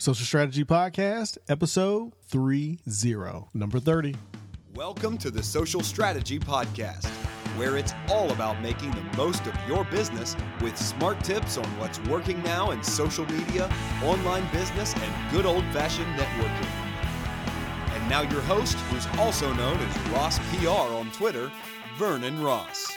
Social Strategy Podcast, episode 30, number 30. Welcome to the Social Strategy Podcast, where it's all about making the most of your business with smart tips on what's working now in social media, online business, and good old fashioned networking. And now, your host, who's also known as Ross PR on Twitter, Vernon Ross.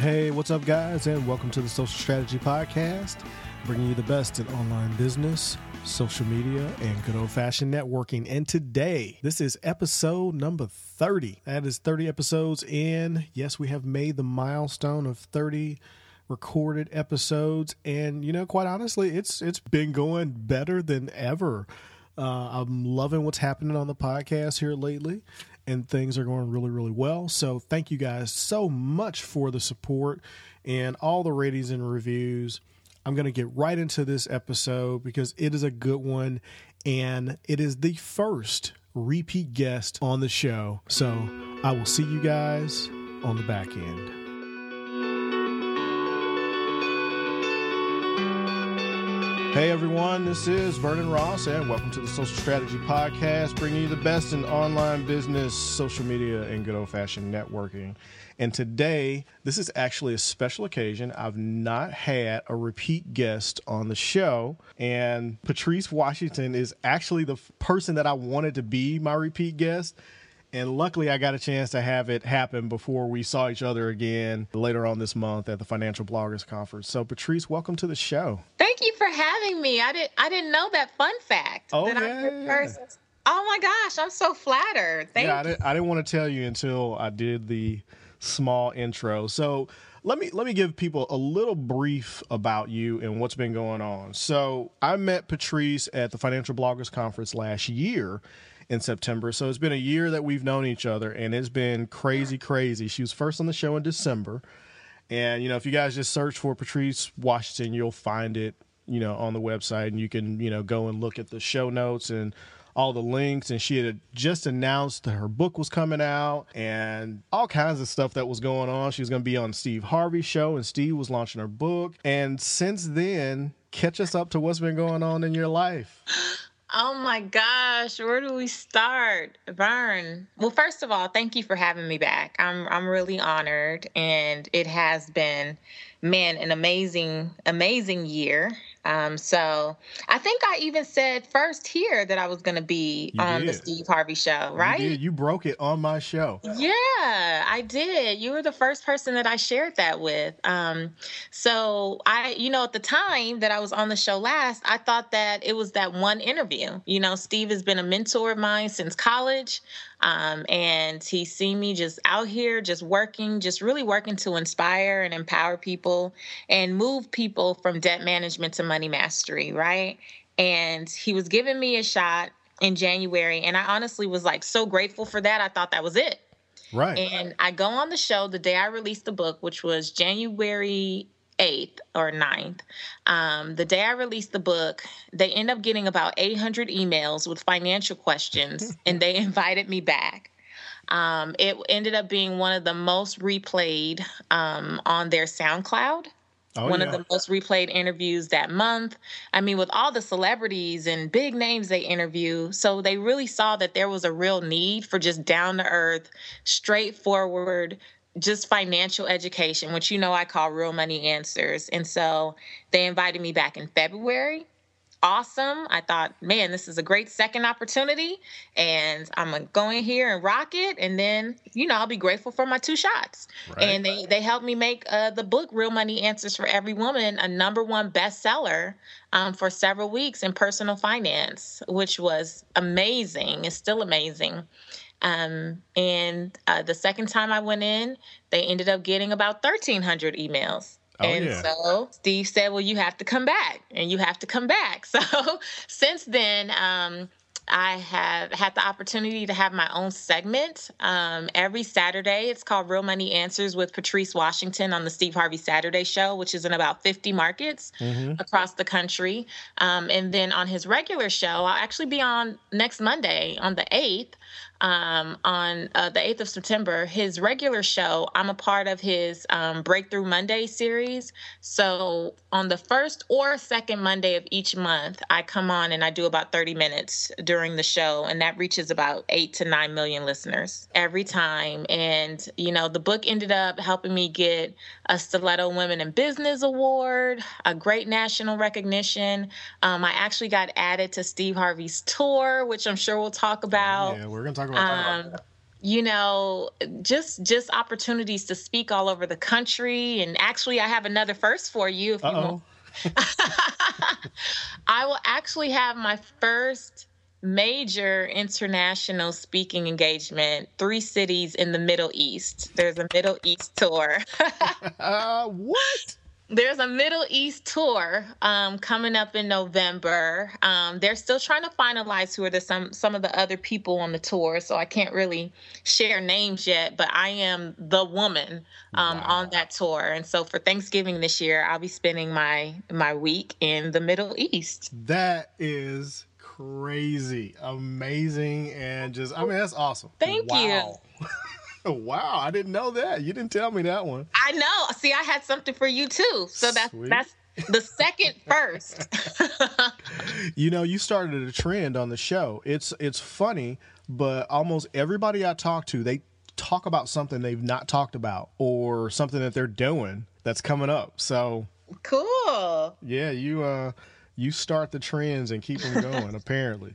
Hey, what's up, guys, and welcome to the Social Strategy Podcast bringing you the best in online business, social media, and good old fashioned networking. And today, this is episode number 30. That is 30 episodes in. Yes, we have made the milestone of 30 recorded episodes and you know quite honestly it's it's been going better than ever uh, i'm loving what's happening on the podcast here lately and things are going really really well so thank you guys so much for the support and all the ratings and reviews I'm going to get right into this episode because it is a good one and it is the first repeat guest on the show. So I will see you guys on the back end. Hey everyone, this is Vernon Ross, and welcome to the Social Strategy Podcast, bringing you the best in online business, social media, and good old fashioned networking. And today, this is actually a special occasion. I've not had a repeat guest on the show, and Patrice Washington is actually the person that I wanted to be my repeat guest. And luckily, I got a chance to have it happen before we saw each other again later on this month at the Financial Bloggers Conference. So, Patrice, welcome to the show. Thank you for having me. I didn't I didn't know that fun fact. Oh that yeah. Oh my gosh, I'm so flattered. Thank yeah, I didn't, I didn't want to tell you until I did the small intro. So let me let me give people a little brief about you and what's been going on. So I met Patrice at the Financial Bloggers Conference last year in September. So it's been a year that we've known each other and it's been crazy, crazy. She was first on the show in December. And, you know, if you guys just search for Patrice Washington, you'll find it, you know, on the website and you can, you know, go and look at the show notes and all the links and she had just announced that her book was coming out and all kinds of stuff that was going on. She was going to be on Steve Harvey's show and Steve was launching her book. And since then, catch us up to what's been going on in your life. Oh my gosh, where do we start? Vern. Well, first of all, thank you for having me back. I'm I'm really honored and it has been man, an amazing, amazing year. Um, so I think I even said first here that I was going to be You on the. Steve Harvey show, right? You, did. you broke it on my show. Yeah, I did. You were the first person that I shared that with. Um, so I, you know, at the time that I was on the show last, I thought that it was that one interview. You know, Steve has been a mentor of mine since college. Um, and he's seen me just out here, just working, just really working to inspire and empower people and move people from debt management to money mastery, right? And he was giving me a shot in January. And I honestly was like so grateful for that. I thought that was it. Right. And I go on the show the day I released the book, which was January 8th or 9th. Um, the day I released the book, they end up getting about 800 emails with financial questions, and they invited me back. Um, it ended up being one of the most replayed um, on their SoundCloud oh, one yeah. of the most replayed interviews that month. I mean, with all the celebrities and big names they interview. So they really saw that there was a real need for just down to earth, straightforward, just financial education, which you know I call real money answers. And so they invited me back in February. Awesome. I thought, man, this is a great second opportunity. And I'm going to go in here and rock it. And then, you know, I'll be grateful for my two shots. Right. And they, they helped me make uh, the book, Real Money Answers for Every Woman, a number one bestseller um, for several weeks in personal finance, which was amazing. It's still amazing. Um, and uh, the second time I went in, they ended up getting about 1,300 emails. Oh, and yeah. so Steve said, Well, you have to come back and you have to come back. So since then, um, I have had the opportunity to have my own segment um, every Saturday. It's called Real Money Answers with Patrice Washington on the Steve Harvey Saturday Show, which is in about 50 markets Mhm. across the country. Um, and then on his regular show, I'll actually be on next Monday on the 8th um, on uh, the 8th of September, his regular show, I'm a part of his um, Breakthrough Monday series. So on the first or second Monday of each month, I come on and I do about 30 minutes during the show, and that reaches about eight to nine million listeners every time. And, you know, the book ended up helping me get a Stiletto Women in Business Award, a great national recognition. Um, I actually got added to Steve Harvey's tour, which I'm sure we'll talk about. Yeah, we're going to talk about um, that. You know, just just opportunities to speak all over the country, and actually, I have another first for you. If Uh-oh. you want. I will actually have my first major international speaking engagement, three cities in the Middle East. There's a Middle East tour. uh, what? There's a Middle East tour um, coming up in November. Um, they're still trying to finalize who are the some some of the other people on the tour, so I can't really share names yet. But I am the woman um, wow. on that tour, and so for Thanksgiving this year, I'll be spending my my week in the Middle East. That is crazy, amazing, and just I mean that's awesome. Thank wow. you. wow, I didn't know that. You didn't tell me that one. I know. See, I had something for you too. So that's Sweet. that's the second first. you know, you started a trend on the show. It's it's funny, but almost everybody I talk to, they talk about something they've not talked about or something that they're doing that's coming up. So cool. Yeah, you uh you start the trends and keep them going apparently.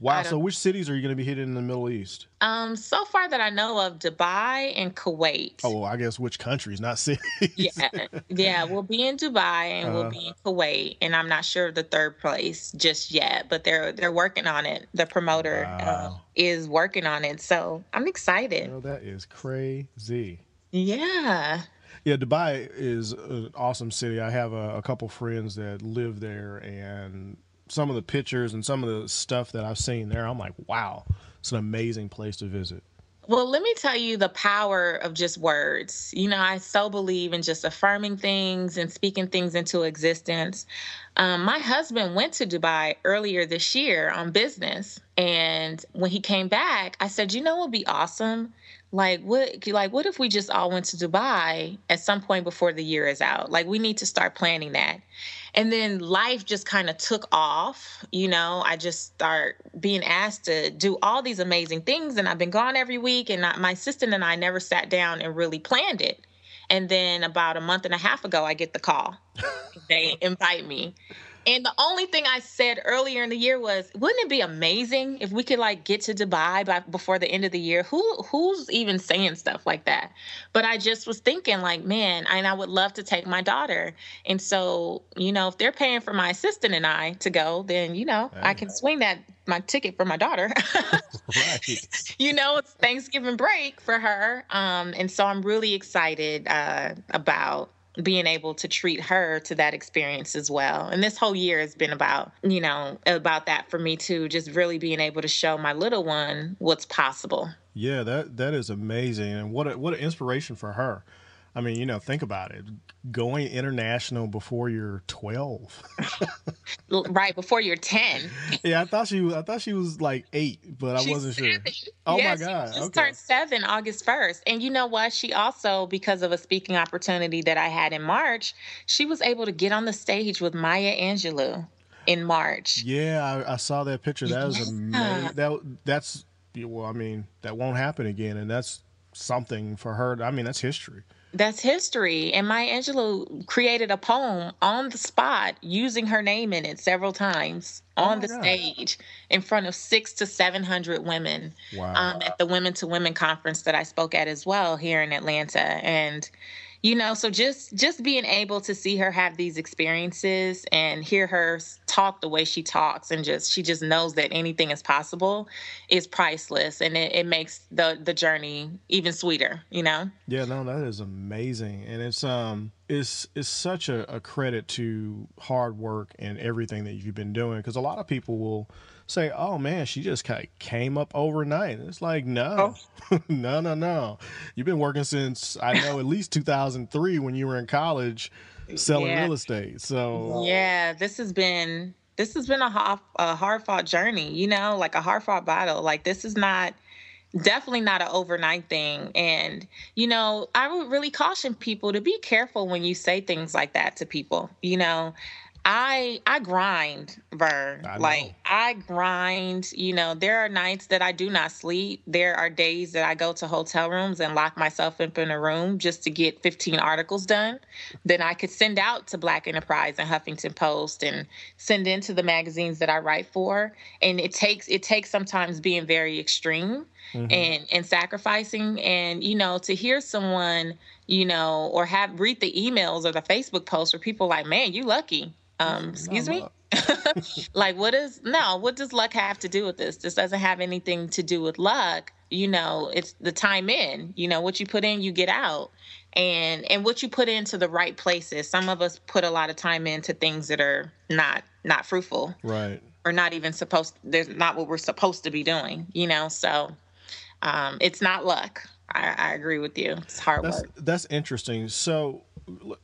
Wow. So, which cities are you going to be hitting in the Middle East? Um, so far that I know of, Dubai and Kuwait. Oh, I guess which countries, not cities. yeah, yeah. We'll be in Dubai and uh, we'll be in Kuwait, and I'm not sure of the third place just yet, but they're they're working on it. The promoter uh, wow. uh, is working on it, so I'm excited. Oh, that is crazy. Yeah. Yeah, Dubai is an awesome city. I have a, a couple friends that live there, and some of the pictures and some of the stuff that I've seen there, I'm like, wow, it's an amazing place to visit. Well, let me tell you the power of just words. You know, I so believe in just affirming things and speaking things into existence. Um, my husband went to Dubai earlier this year on business. And when he came back, I said, you know what would be awesome? Like what like what if we just all went to Dubai at some point before the year is out? Like we need to start planning that. And then life just kind of took off. You know, I just start being asked to do all these amazing things. And I've been gone every week. And I, my assistant and I never sat down and really planned it. And then about a month and a half ago, I get the call. they invite me. And the only thing I said earlier in the year was, wouldn't it be amazing if we could like get to Dubai by before the end of the year? Who who's even saying stuff like that? But I just was thinking like, man, and I would love to take my daughter. And so, you know, if they're paying for my assistant and I to go, then you know, I can swing that my ticket for my daughter. right. You know, it's Thanksgiving break for her. Um, and so I'm really excited uh, about being able to treat her to that experience as well. And this whole year has been about, you know, about that for me too, just really being able to show my little one what's possible. Yeah, that that is amazing and what a, what an inspiration for her. I mean, you know, think about it. Going international before you're 12. right, before you're 10. Yeah, I thought she was I thought she was like 8, but I wasn't sure. Oh yes, my god. She just okay. turned 7 August 1st. And you know what? She also because of a speaking opportunity that I had in March, she was able to get on the stage with Maya Angelou in March. Yeah, I, I saw that picture. That was amazing. That that's well, I mean, that won't happen again and that's something for her. I mean, that's history. That's history. And Maya Angelou created a poem on the spot using her name in it several times on oh the God. stage in front of six to 700 women wow. um, at the Women to Women conference that I spoke at as well here in Atlanta. And you know so just just being able to see her have these experiences and hear her talk the way she talks and just she just knows that anything is possible is priceless and it, it makes the the journey even sweeter you know? Yeah no that is amazing. And it's um it's it's such a, a credit to hard work and everything that you've been doing because a lot of people will say, "Oh man, she just kind of came up overnight." It's like, no, oh. no, no, no. You've been working since I know at least 2003 when you were in college selling yeah. real estate. So yeah, this has been this has been a hard, a hard fought journey. You know, like a hard fought battle. Like this is not definitely not an overnight thing. And, you know, I would really caution people to be careful when you say things like that to people. You know, I I grind, Vern. I like I grind, you know, there are nights that I do not sleep. There are days that I go to hotel rooms and lock myself up in a room just to get 15 articles done. Then I could send out to Black Enterprise and Huffington Post and send into the magazines that I write for. And it takes it takes sometimes being very extreme mm-hmm. and and sacrificing and you know to hear someone you know or have read the emails or the facebook posts where people like man you lucky um, excuse me? like what is no, what does luck have to do with this? This doesn't have anything to do with luck. You know, it's the time in. You know, what you put in, you get out. And and what you put into the right places. Some of us put a lot of time into things that are not not fruitful. Right. Or not even supposed there's not what we're supposed to be doing, you know. So um it's not luck. I, I agree with you. It's hard that's, work. That's interesting. So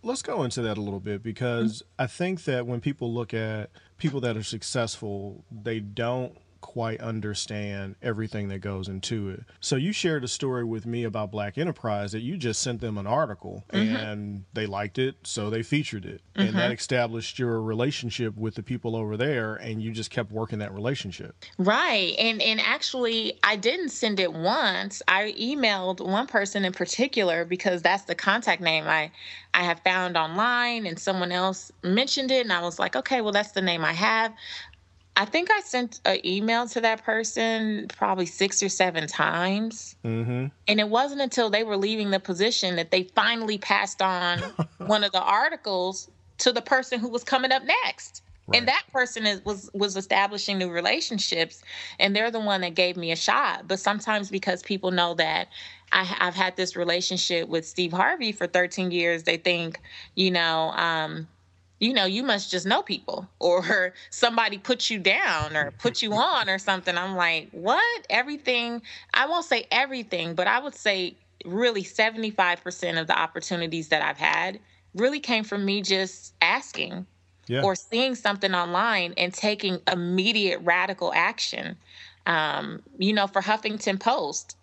let's go into that a little bit because mm-hmm. I think that when people look at people that are successful, they don't quite understand everything that goes into it. So you shared a story with me about Black Enterprise that you just sent them an article mm-hmm. and they liked it, so they featured it. Mm-hmm. And that mm-hmm. established your relationship with the people over there and you just kept working that relationship. Right. And and actually I didn't send it once. I emailed one person in particular because that's the contact name I I have found online and someone else mentioned it and I was like, okay, well that's the name I have. I think I sent an email to that person probably six or seven times. Mm-hmm. And it wasn't until they were leaving the position that they finally passed on one of the articles to the person who was coming up next. Right. And that person is, was was establishing new relationships, and they're the one that gave me a shot. But sometimes because people know that I, have had this relationship with Steve Harvey for 13 years, they think, you know, um, you know, you must just know people or somebody put you down or put you on or something. I'm like, what? Everything, I won't say everything, but I would say really 75% of the opportunities that I've had really came from me just asking yeah. or seeing something online and taking immediate radical action. Um, you know, for Huffington Post,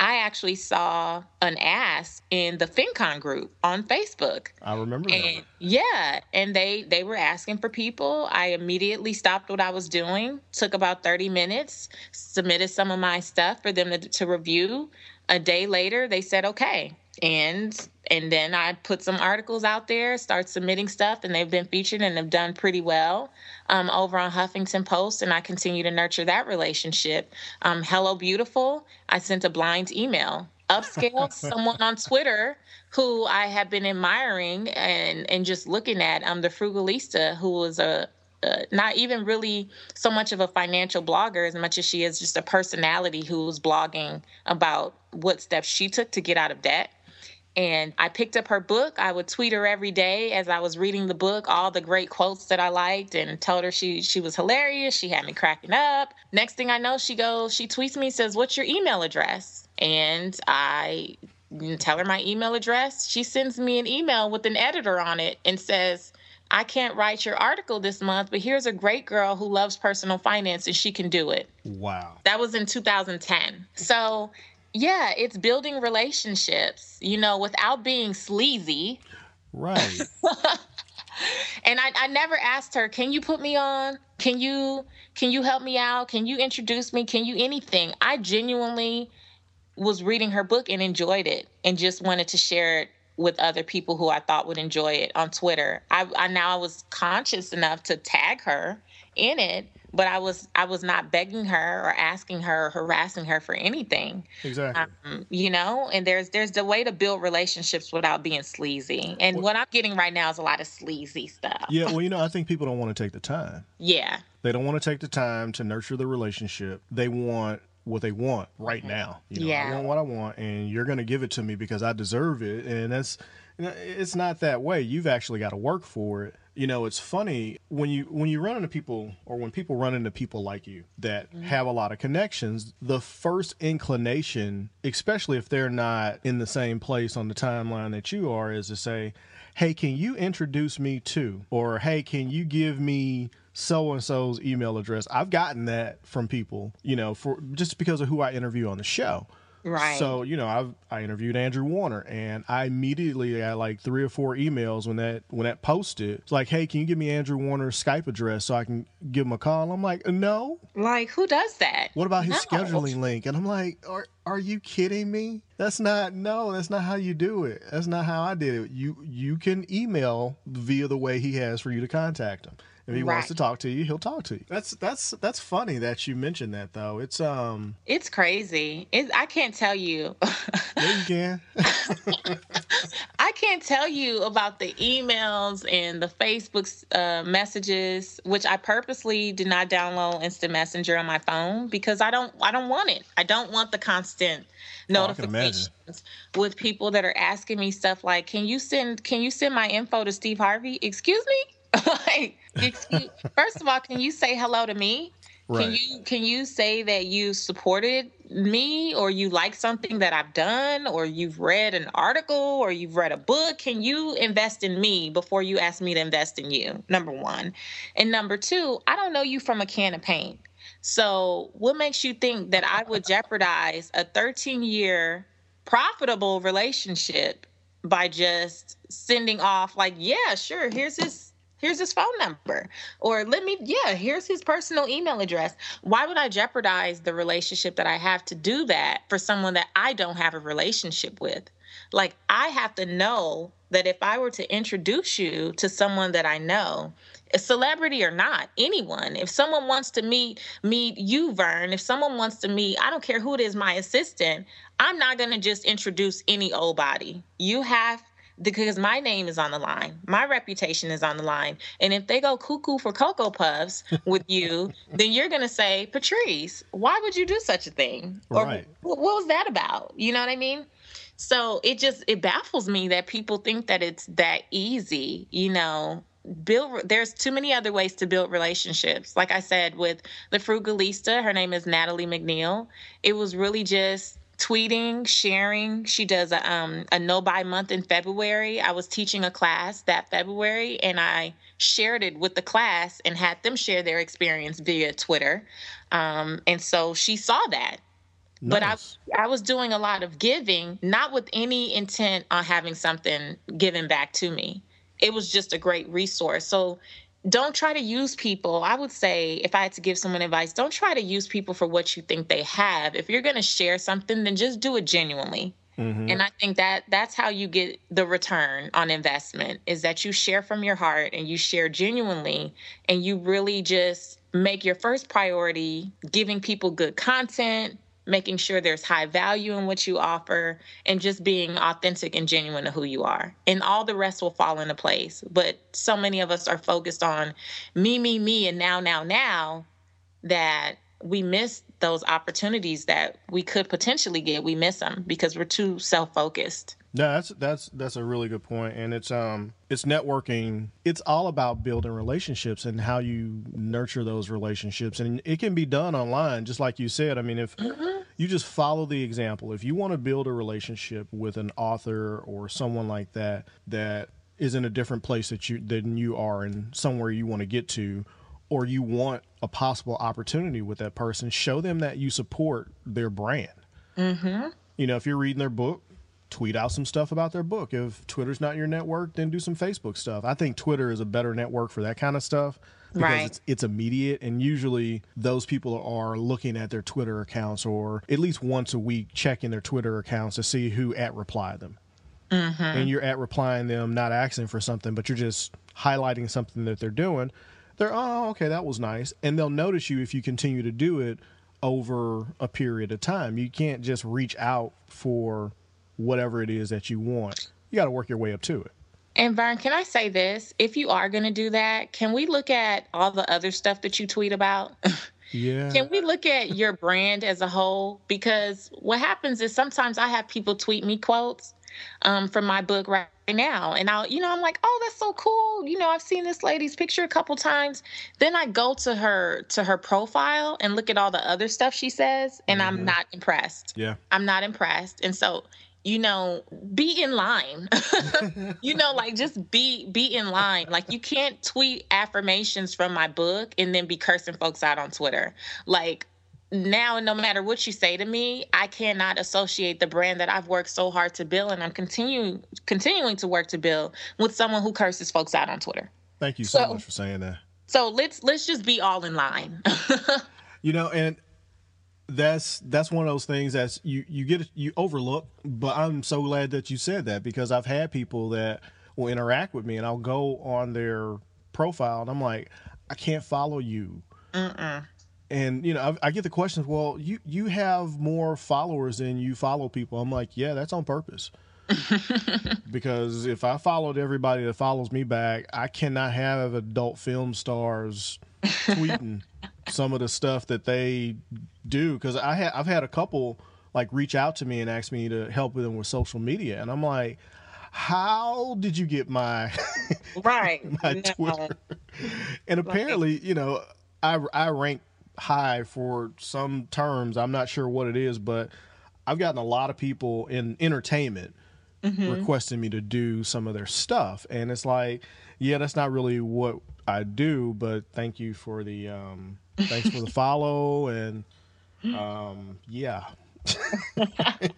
I actually saw an ask in the FinCon group on Facebook. I remember and, that. Yeah, and they they were asking for people. I immediately stopped what I was doing, took about 30 minutes, submitted some of my stuff for them to, to review. A day later, they said okay. And and then I put some articles out there, start submitting stuff, and they've been featured and have done pretty well um, over on Huffington Post, and I continue to nurture that relationship. Um, Hello, beautiful. I sent a blind email. Upscale, someone on Twitter who I have been admiring and and just looking at. Um, the Frugalista, who was a uh, not even really so much of a financial blogger as much as she is just a personality who's blogging about what steps she took to get out of debt and I picked up her book. I would tweet her every day as I was reading the book, all the great quotes that I liked, and told her she she was hilarious. She had me cracking up. Next thing I know, she goes, she tweets me, says, "What's your email address?" And I tell her my email address. She sends me an email with an editor on it and says, I can't write your article this month, but here's a great girl who loves personal finance and she can do it. Wow. That was in 2010. So yeah, it's building relationships, you know, without being sleazy. Right. and I, I never asked her, can you put me on? Can you can you help me out? Can you introduce me? Can you anything? I genuinely was reading her book and enjoyed it and just wanted to share it with other people who I thought would enjoy it on Twitter. I, I now I was conscious enough to tag her in it but I was I was not begging her or asking her or harassing her for anything. Exactly. Um, you know, and there's there's the way to build relationships without being sleazy. And well, what I'm getting right now is a lot of sleazy stuff. Yeah, well, you know, I think people don't want to take the time. Yeah. They don't want to take the time to nurture the relationship. They want what they want right now. You know, yeah. I want what I want, and you're going to give it to me because I deserve it. And that's, it's not that way. You've actually got to work for it you know it's funny when you when you run into people or when people run into people like you that mm-hmm. have a lot of connections the first inclination especially if they're not in the same place on the timeline that you are is to say hey can you introduce me to or hey can you give me so and so's email address. I've gotten that from people, you know, for just because of who I interview on the show. Right. So you know, I've I interviewed Andrew Warner, and I immediately got like three or four emails when that when that posted. It's like, hey, can you give me Andrew Warner's Skype address so I can give him a call? I'm like, no. Like, who does that? What about his No. scheduling link? And I'm like, are are you kidding me? That's not no, that's not how you do it. That's not how I did it. You you can email via the way he has for you to contact him. If he wants to talk to you, he'll talk to you. That's that's that's funny that you mentioned that though. It's um It's crazy. It, I can't tell you. yeah you can. I can't tell you about the emails and the Facebook uh, messages, which I purposely did not download Instant Messenger on my phone because I don't. I don't want it. I don't want the constant Oh, I can imagine. notifications with people that are asking me stuff like, "Can you send? Can you send my info to Steve Harvey?" Excuse me. like, excuse, first of all, can you say hello to me? Can you can you say that you supported me or you like something that I've done or you've read an article or you've read a book? Can you invest in me before you ask me to invest in you? Number 1. And number 2, I don't know you from a can of paint. So, what makes you think that I would jeopardize a 13-year profitable relationship by just sending off like, yeah, sure, here's his here's his phone number. Or let me yeah here's his personal email address. Why would i jeopardize the relationship that i have to do that for someone that i don't have a relationship with? Like i have to know that if i were to introduce you to someone that i know a celebrity or not anyone if someone wants to meet meet you vern if someone wants to meet i don't care who it is my assistant i'm not going to just introduce any old body. You have because my name is on the line. My reputation is on the line. And if they go cuckoo for Cocoa Puffs with you, then you're going to say, Patrice, why would you do such a thing? Right. Or what was that about? You know what I mean? So it just it baffles me that people think that it's that easy, you know. Build there's too many other ways to build relationships. Like I said with the frugalista, her name is Natalie McNeal. It was really just tweeting, sharing. She does a um a no buy month in February. I was teaching a class that February and I shared it with the class and had them share their experience via Twitter. Um and so she saw that but I, I was doing a lot of giving, not with any intent on having something given back to me. It was just a great resource. So don't try to use people. I would say, if I had to give someone advice, don't try to use people for what you think they have. If you're going to share something, then just do it genuinely. Mhm. And I think that that's how you get the return on investment is that you share from your heart and you share genuinely and you really just make your first priority giving people good content, making sure there's high value in what you offer and just being authentic and genuine to who you are. And all the rest will fall into place. But so many of us are focused on me, me, me, and now, now, now that we miss those opportunities that we could potentially get. We miss them because we're too self-focused. No, that's that's that's a really good point, and it's um it's networking. It's all about building relationships and how you nurture those relationships, and it can be done online, just like you said. I mean, if you just follow the example, if you want to build a relationship with an author or someone like that that is in a different place that you than you are, and somewhere you want to get to, or you want a possible opportunity with that person, show them that you support their brand. Mm-hmm. You know, if you're reading their book, tweet out some stuff about their book. If Twitter's not your network, then do some Facebook stuff. I think Twitter is a better network for that kind of stuff because Right. it's it's immediate and usually those people are looking at their Twitter accounts or at least once a week checking their Twitter accounts to see who at reply them. And you're at replying them, not asking for something, but you're just highlighting something that they're doing. They're oh okay that was nice, and they'll notice you if you continue to do it over a period of time. You can't just reach out for whatever it is that you want. You got to work your way up to it. And Vern, can I say this? If you are going to do that, can we look at all the other stuff that you tweet about? Yeah. Can we look at your brand as a whole? Because what happens is sometimes I have people tweet me quotes um, from my book right now, and I'll, you know, I'm like, oh, that's so cool. You know, I've seen this lady's picture a couple times. Then I go to her to her profile and look at all the other stuff she says, and I'm mm-hmm. not impressed. yeah. I'm not impressed. And so you know, be in line. you know, like just be be in line. Like you can't tweet affirmations from my book and then be cursing folks out on Twitter. Like now no matter what you say to me, I cannot associate the brand that I've worked so hard to build and I'm continuing continuing to work to build with someone who curses folks out on Twitter. Thank you so, so much for saying that. So let's let's just be all in line. you know, and that's that's one of those things that's you you get you overlook but i'm so glad that you said that because i've had people that will interact with me and i'll go on their profile and i'm like i can't follow you Mm-mm. And you know I, I, get the questions well you you have more followers than you follow people. I'm like yeah that's on purpose. Because if i followed everybody that follows me back i cannot have adult film stars tweeting some of the stuff that they do. Because I ha- I've had a couple like reach out to me and ask me to help with them with social media, and I'm like, how did you get my right. my no. Twitter? and apparently, you know, I I rank high for some terms. I'm not sure what it is, but I've gotten a lot of people in entertainment mm-hmm. requesting me to do some of their stuff, and it's like, yeah, that's not really what I do, but thank you for the um, thanks for the follow and um, yeah.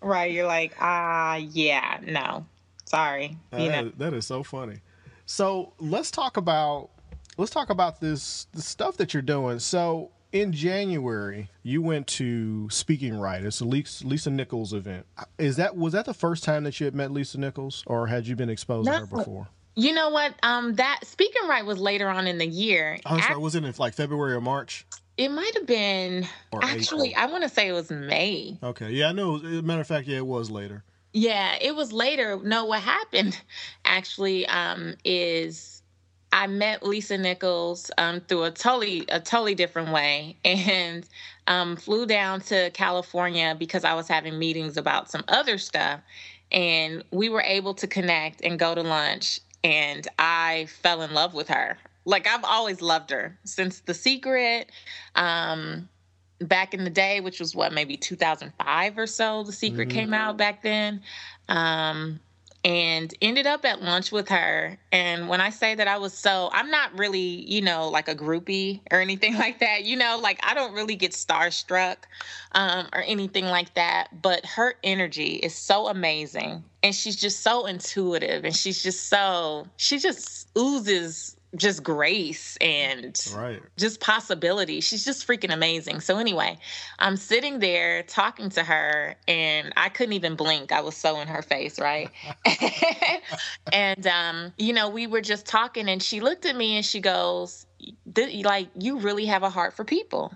right. You're like, ah, uh, yeah, no, sorry. Know. that is so funny. So let's talk about let's talk about this the stuff that you're doing. So in January, you went to Speaking Right. It's a Lisa Nichols event. Is that was that the first time that you had met Lisa Nichols, or had you been exposed no. to her before? You know what? Um, that Speaking Right was later on in the year. Oh, sorry, was it in like February or March? It might have been or actually. April. I want to say it was May. Okay, yeah, I know. Matter of fact, yeah, it was later. Yeah, it was later. No, what happened actually um, is I met Lisa Nichols um, through a totally a totally different way, and um, flew down to California because I was having meetings about some other stuff, and we were able to connect and go to lunch, and I fell in love with her. Like I've always loved her since The Secret. Um, back in the day, which was what maybe 2005 or so, The Secret mm-hmm. came out back then. And ended up at lunch with her. And when I say that I was so, I'm not really, you know, like a groupie or anything like that. You know, like I don't really get starstruck um, or anything like that. But her energy is so amazing. And she's just so intuitive. And she's just so, she just oozes just grace and right. just possibility. She's just freaking amazing. So anyway, I'm sitting there talking to her and I couldn't even blink. I was so in her face, right? and um, you know, we were just talking and she looked at me and she goes, like you really have a heart for people.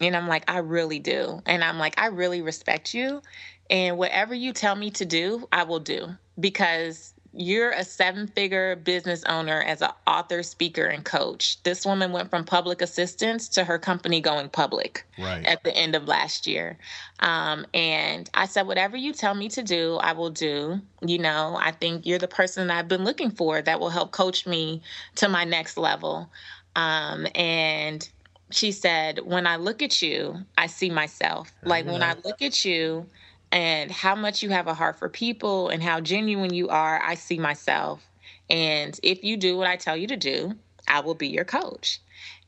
And I'm like, I really do. And I'm like, I really respect you. And whatever you tell me to do, I will do because you're a seven figure business owner as an author, speaker, and coach. This woman went from public assistance to her company going public right. at the end of last year. Um, and I said, whatever you tell me to do, I will do. You know, I think you're the person I've been looking for that will help coach me to my next level. Um, and she said, when I look at you, I see myself. Like when I look at you, and how much you have a heart for people and how genuine you are, I see myself. And if you do what I tell you to do, I will be your coach.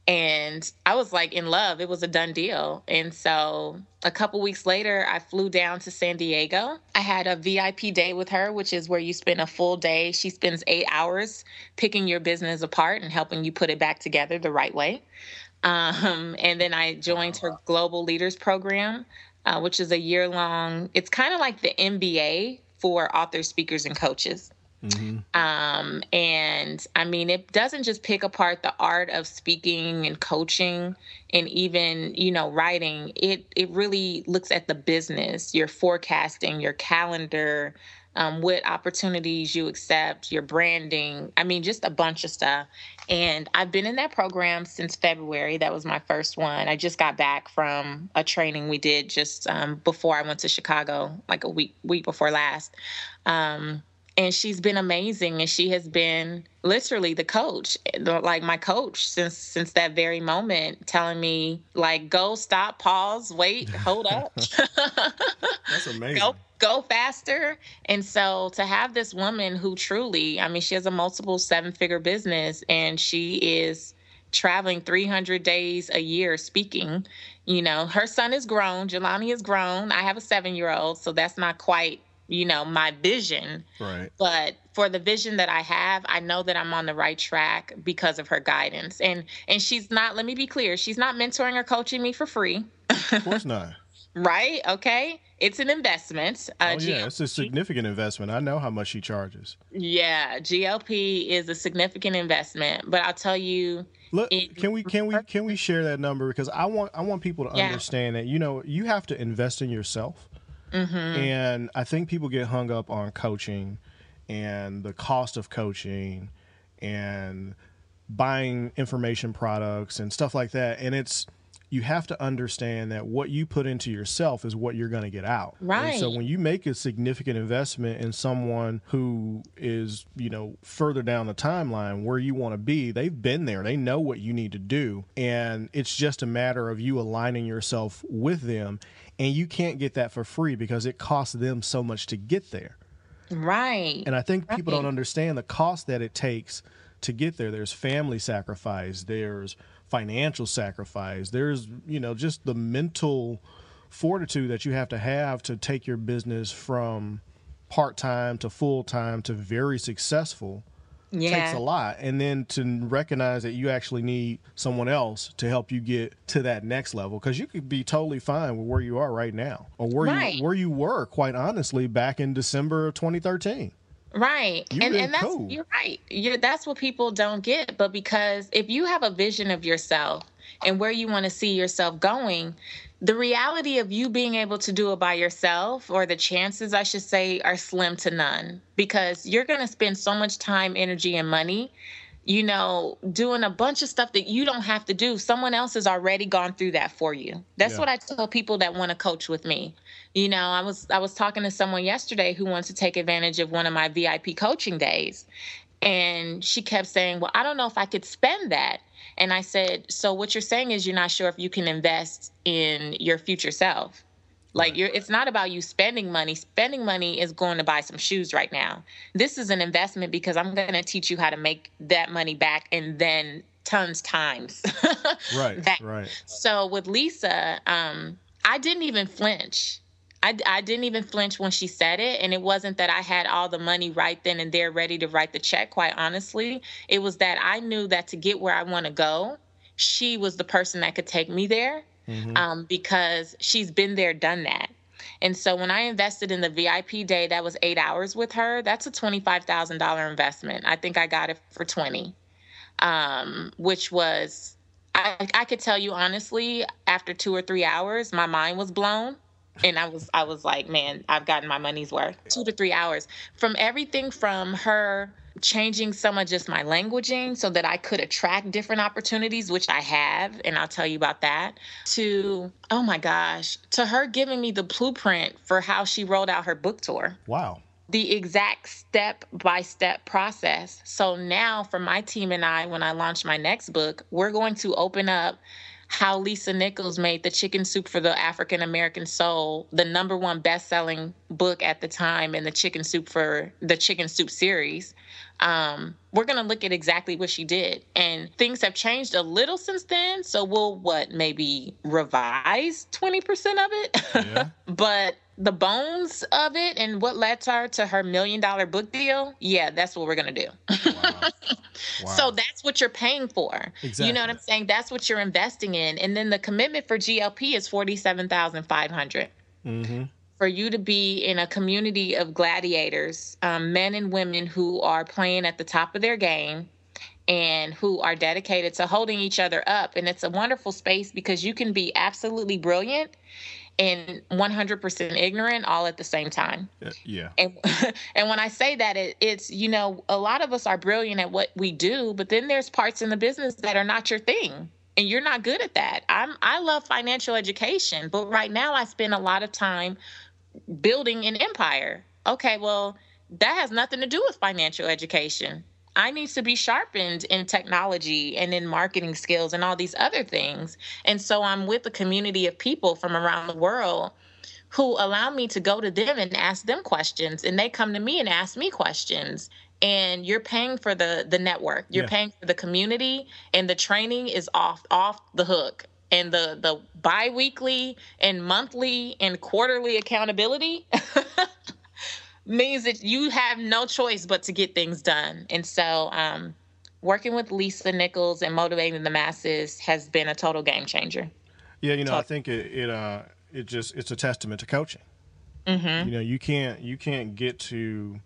And I was like in love. It was a done deal. And so a couple weeks later, I flew down to San Diego. I had a VIP day with her, which is where you spend a full day. She spends eight hours picking your business apart and helping you put it back together the right way. Um, and then I joined her Global Leaders Program, uh, which is a year long. It's kind of like the MBA for authors, speakers, and coaches. Mm-hmm. Um, and I mean, it doesn't just pick apart the art of speaking and coaching and even, you know, writing. It it really looks at the business, your forecasting, your calendar, um, what opportunities you accept, your branding. I mean, just a bunch of stuff. And I've been in that program since February. That was my first one. I just got back from a training we did just um, before I went to Chicago, like a week week before last. Um, and she's been amazing and she has been literally the coach like my coach since since that very moment telling me like go stop pause wait hold up that's amazing go go faster. And so to have this woman who truly, I mean, she has a multiple seven figure business and she is traveling 300 days a year speaking. You know, her son is grown. Jelani is grown. I have a seven year old, so that's not quite, you know, my vision. Right. But for the vision that I have, I know that I'm on the right track because of her guidance. And and she's not, let me be clear, she's not mentoring or coaching me for free. Of course not. right? Okay. It's an investment. Uh, oh, yeah, it's a significant investment. I know how much she charges. Yeah, GLP is a significant investment, but I'll tell you. Look, it, can we can we can we share that number because I want I want people to yeah. understand that you know you have to invest in yourself, mm-hmm. and I think people get hung up on coaching, and the cost of coaching, and buying information products and stuff like that, and it's you have to understand that what you put into yourself is what you're going to get out. Right. And so when you make a significant investment in someone who is, you know, further down the timeline where you want to be, they've been there. They know what you need to do. And it's just a matter of you aligning yourself with them. And you can't get that for free because it costs them so much to get there. Right. And I think right. people don't understand the cost that it takes to get there. There's family sacrifice, there's financial sacrifice. There's, you know, just the mental fortitude that you have to have to take your business from part time to full time to very successful. Yeah. takes a lot and then to recognize that you actually need someone else to help you get to that next level because you could be totally fine with where you are right now or where right. you where you were quite honestly back in december of 2013 Right. You're and and that's cool. you're right. You're, that's what people don't get. But because if you have a vision of yourself and where you want to see yourself going, the reality of you being able to do it by yourself, or the chances, I should say, are slim to none because you're going to spend so much time, energy, and money you know, doing a bunch of stuff that you don't have to do. Someone else has already gone through that for you. That's yeah. what I tell people that want to coach with me. You know, I was I was talking to someone yesterday who wants to take advantage of one of my VIP coaching days. And she kept saying, "Well, I don't know if I could spend that." And I said, "So what you're saying is you're not sure if you can invest in your future self." Like you're it's not about you spending money. Spending money is going to buy some shoes right now. This is an investment because I'm going to teach you how to make that money back and then tons times. right. That. Right. So with Lisa, um, I didn't even flinch. I, I didn't even flinch when she said it. And it wasn't that I had all the money right then and there ready to write the check, quite honestly. It was that I knew that to get where I want to go, she was the person that could take me there mm-hmm. um, because she's been there, done that. And so when I invested in the VIP day, that was eight hours with her. That's a twenty-five thousand dollar investment. I think I got it for twenty, um, which was I, I could tell you honestly, after two or three hours, my mind was blown and I was I was like, man, I've gotten my money's worth. Two to three hours from everything from her changing some of just my languaging so that I could attract different opportunities, which I have, and I'll tell you about that, to, oh my gosh, to her giving me the blueprint for how she rolled out her book tour. Wow. The exact step by step process. So now, for my team and I, when I launch my next book, we're going to open up how Lisa Nichols made the Chicken Soup for the African American Soul the number one best-selling book at the time in the Chicken Soup for the Chicken Soup series. Um, we're going to look at exactly what she did. And things have changed a little since then. So we'll, what, maybe revise 20% of it? Yeah. but the bones of it and what led her to her million dollar book deal, yeah, that's what we're going to do. Wow. So that's what you're paying for. Exactly. You know what I'm saying? That's what you're investing in. And then the commitment for GLP is 47,500. Mm-hmm for you to be in a community of gladiators, um, men and women who are playing at the top of their game and who are dedicated to holding each other up. And it's a wonderful space because you can be absolutely brilliant and 100% ignorant all at the same time. Yeah. And and when I say that it, it's you know a lot of us are brilliant at what we do, but then there's parts in the business that are not your thing. And you're not good at that. I'm I love financial education, but right now I spend a lot of time building an empire. Okay, well, that has nothing to do with financial education. I need to be sharpened in technology and in marketing skills and all these other things. And so I'm with a community of people from around the world who allow me to go to them and ask them questions. And they come to me and ask me questions. And you're paying for the the network. You're yeah. paying for the community. And the training is off off the hook. And the the biweekly and monthly and quarterly accountability means that you have no choice but to get things done. And so um, working with lisa nichols and motivating the masses has been a total game changer. Yeah you know i think it, it uh it just it's a testament to coaching. Mm-hmm. you know you can't you can't get to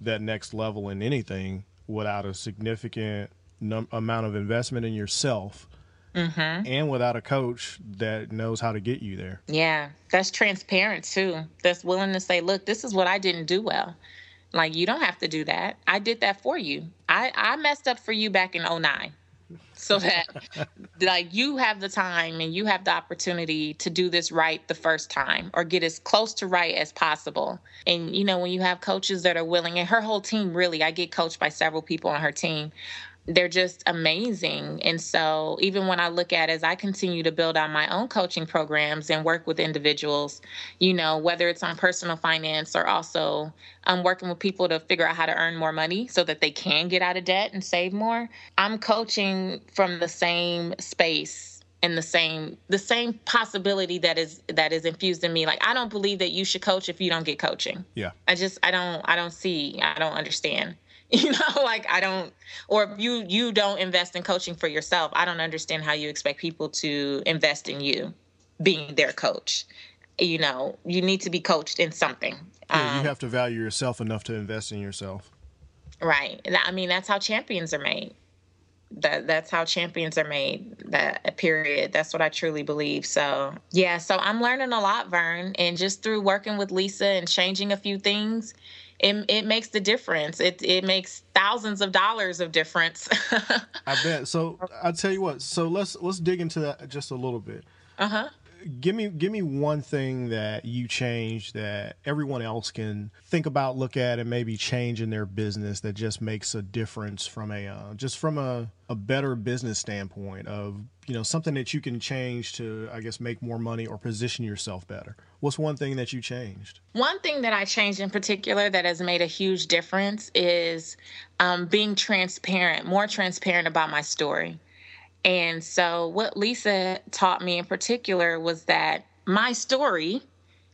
that next level in anything without a significant num- amount of investment in yourself mm-hmm. and without a coach that knows how to get you there. Yeah, that's transparent too. That's willing to say, look, this is what I didn't do well. Like, you don't have to do that. I did that for you. I, I messed up for you back in 09 so that like you have the time and you have the opportunity to do this right the first time or get as close to right as possible and you know when you have coaches that are willing and her whole team really i get coached by several people on her team they're just amazing. And so, even when I look at as I continue to build out my own coaching programs and work with individuals, you know, whether it's on personal finance or also I'm um, working with people to figure out how to earn more money so that they can get out of debt and save more, I'm coaching from the same space and the same the same possibility that is that is infused in me. Like i don't believe that you should coach if you don't get coaching. Yeah. I just i don't i don't see i don't understand you know like i don't or if you you don't invest in coaching for yourself i don't understand how you expect people to invest in you being their coach. You know you need to be coached in something. Yeah, um, you have to value yourself enough to invest in yourself. Right. I mean that's how champions are made that that's how champions are made that period that's what i truly believe so yeah so i'm learning a lot vern and just through working with lisa and changing a few things it, it makes the difference. It it makes thousands of dollars of difference. I bet. So I tell you what. So let's let's dig into that just a little bit. Uh huh give me give me one thing that you changed that everyone else can think about, look at, and maybe change in their business that just makes a difference from a uh, just from a, a better business standpoint of you know something that you can change to I guess make more money or position yourself better. What's one thing that you changed? One thing that I changed in particular that has made a huge difference is um, being transparent, more transparent about my story. And so, what Lisa taught me in particular was that my story,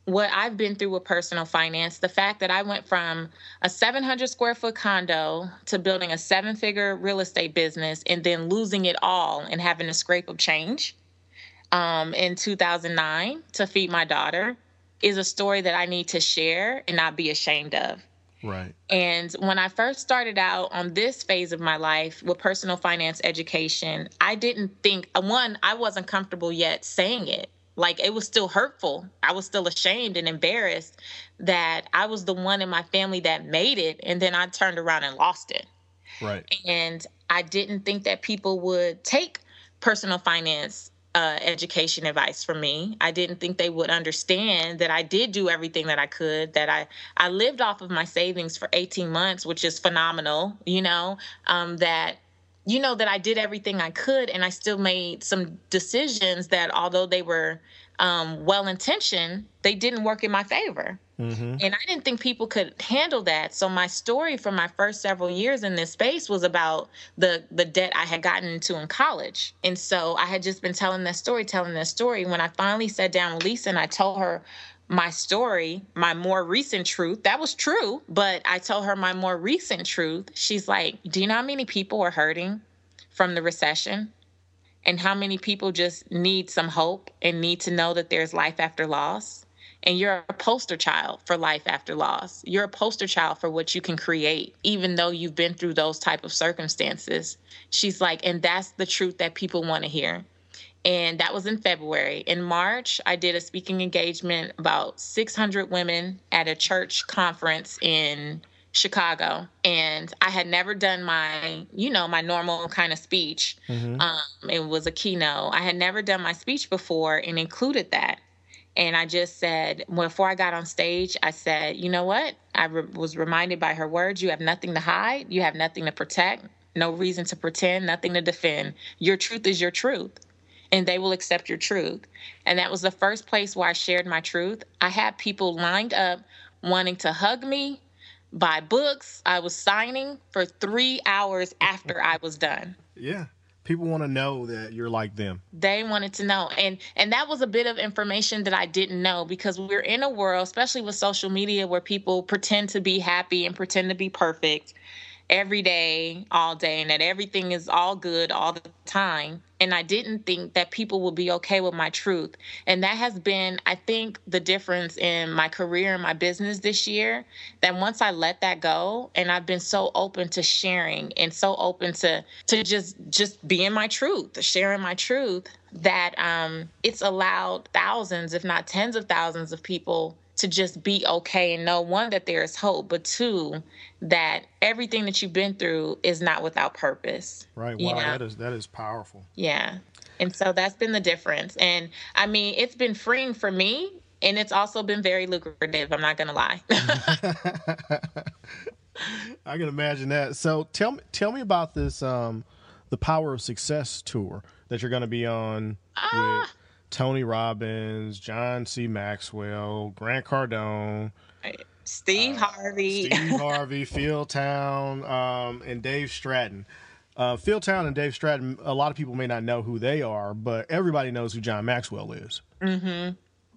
what I've been through with personal finance, the fact that I went from a 700 square foot condo to building a seven figure real estate business and then losing it all and having a scrape of change um, in 2009 to feed my daughter is a story that I need to share and not be ashamed of. Right. And when I first started out on this phase of my life with personal finance education, I didn't think, one, I wasn't comfortable yet saying it. Like it was still hurtful. I was still ashamed and embarrassed that I was the one in my family that made it. And then I turned around and lost it. Right. And I didn't think that people would take personal finance uh, education advice for me. I didn't think they would understand that I did do everything that I could. That I I lived off of my savings for 18 months, which is phenomenal. You know um, that you know that I did everything I could, and I still made some decisions that, although they were um, well intentioned, they didn't work in my favor. Mm-hmm. And I didn't think people could handle that. So my story for my first several years in this space was about the the debt I had gotten into in college. And so I had just been telling that story, telling that story. When I finally sat down with Lisa and I told her my story, my more recent truth, that was true, but I told her my more recent truth. She's like, "Do you know how many people are hurting from the recession?" And how many people just need some hope and need to know that there's life after loss? and you're a poster child for life after loss you're a poster child for what you can create even though you've been through those type of circumstances she's like and that's the truth that people want to hear and that was in February. In March, I did a speaking engagement about 600 women at a church conference in Chicago, and I had never done my, you know, my normal kind of speech. Mm-hmm. Um, it was a keynote. I had never done my speech before and included that. And I just said, before I got on stage, I said, you know what? I re- was reminded by her words you have nothing to hide, you have nothing to protect, no reason to pretend, nothing to defend. Your truth is your truth. and they will accept your truth. And that was the first place where I shared my truth. I had people lined up wanting to hug me, buy books. I was signing for three hours after I was done. Yeah people want to know that you're like them they wanted to know and and that was a bit of information that i didn't know because we're in a world especially with social media where people pretend to be happy and pretend to be perfect every day, all day, and that everything is all good all the time. And I didn't think that people would be okay with my truth. And that has been, I think, the difference in my career and my business this year. That once I let that go, and I've been so open to sharing and so open to to just just being my truth, sharing my truth, that um, it's allowed thousands, if not tens of thousands, of people to just be okay and know one that there is hope, but two that everything that you've been through is not without purpose. Right. Wow, that is that is powerful. Yeah. And so that's been the difference. And I mean, it's been freeing for me and it's also been very lucrative, I'm not going to lie. I can imagine that. So tell me tell me about this um the Power of Success tour that you're going to be on uh, with Tony Robbins, John C. Maxwell, Grant Cardone, Steve uh, Harvey, Steve Harvey, Phil Town, um, and Dave Stratton. Uh, Phil Town and Dave Stratton, a lot of people may not know who they are, but everybody knows who John Maxwell is. Mm-hmm.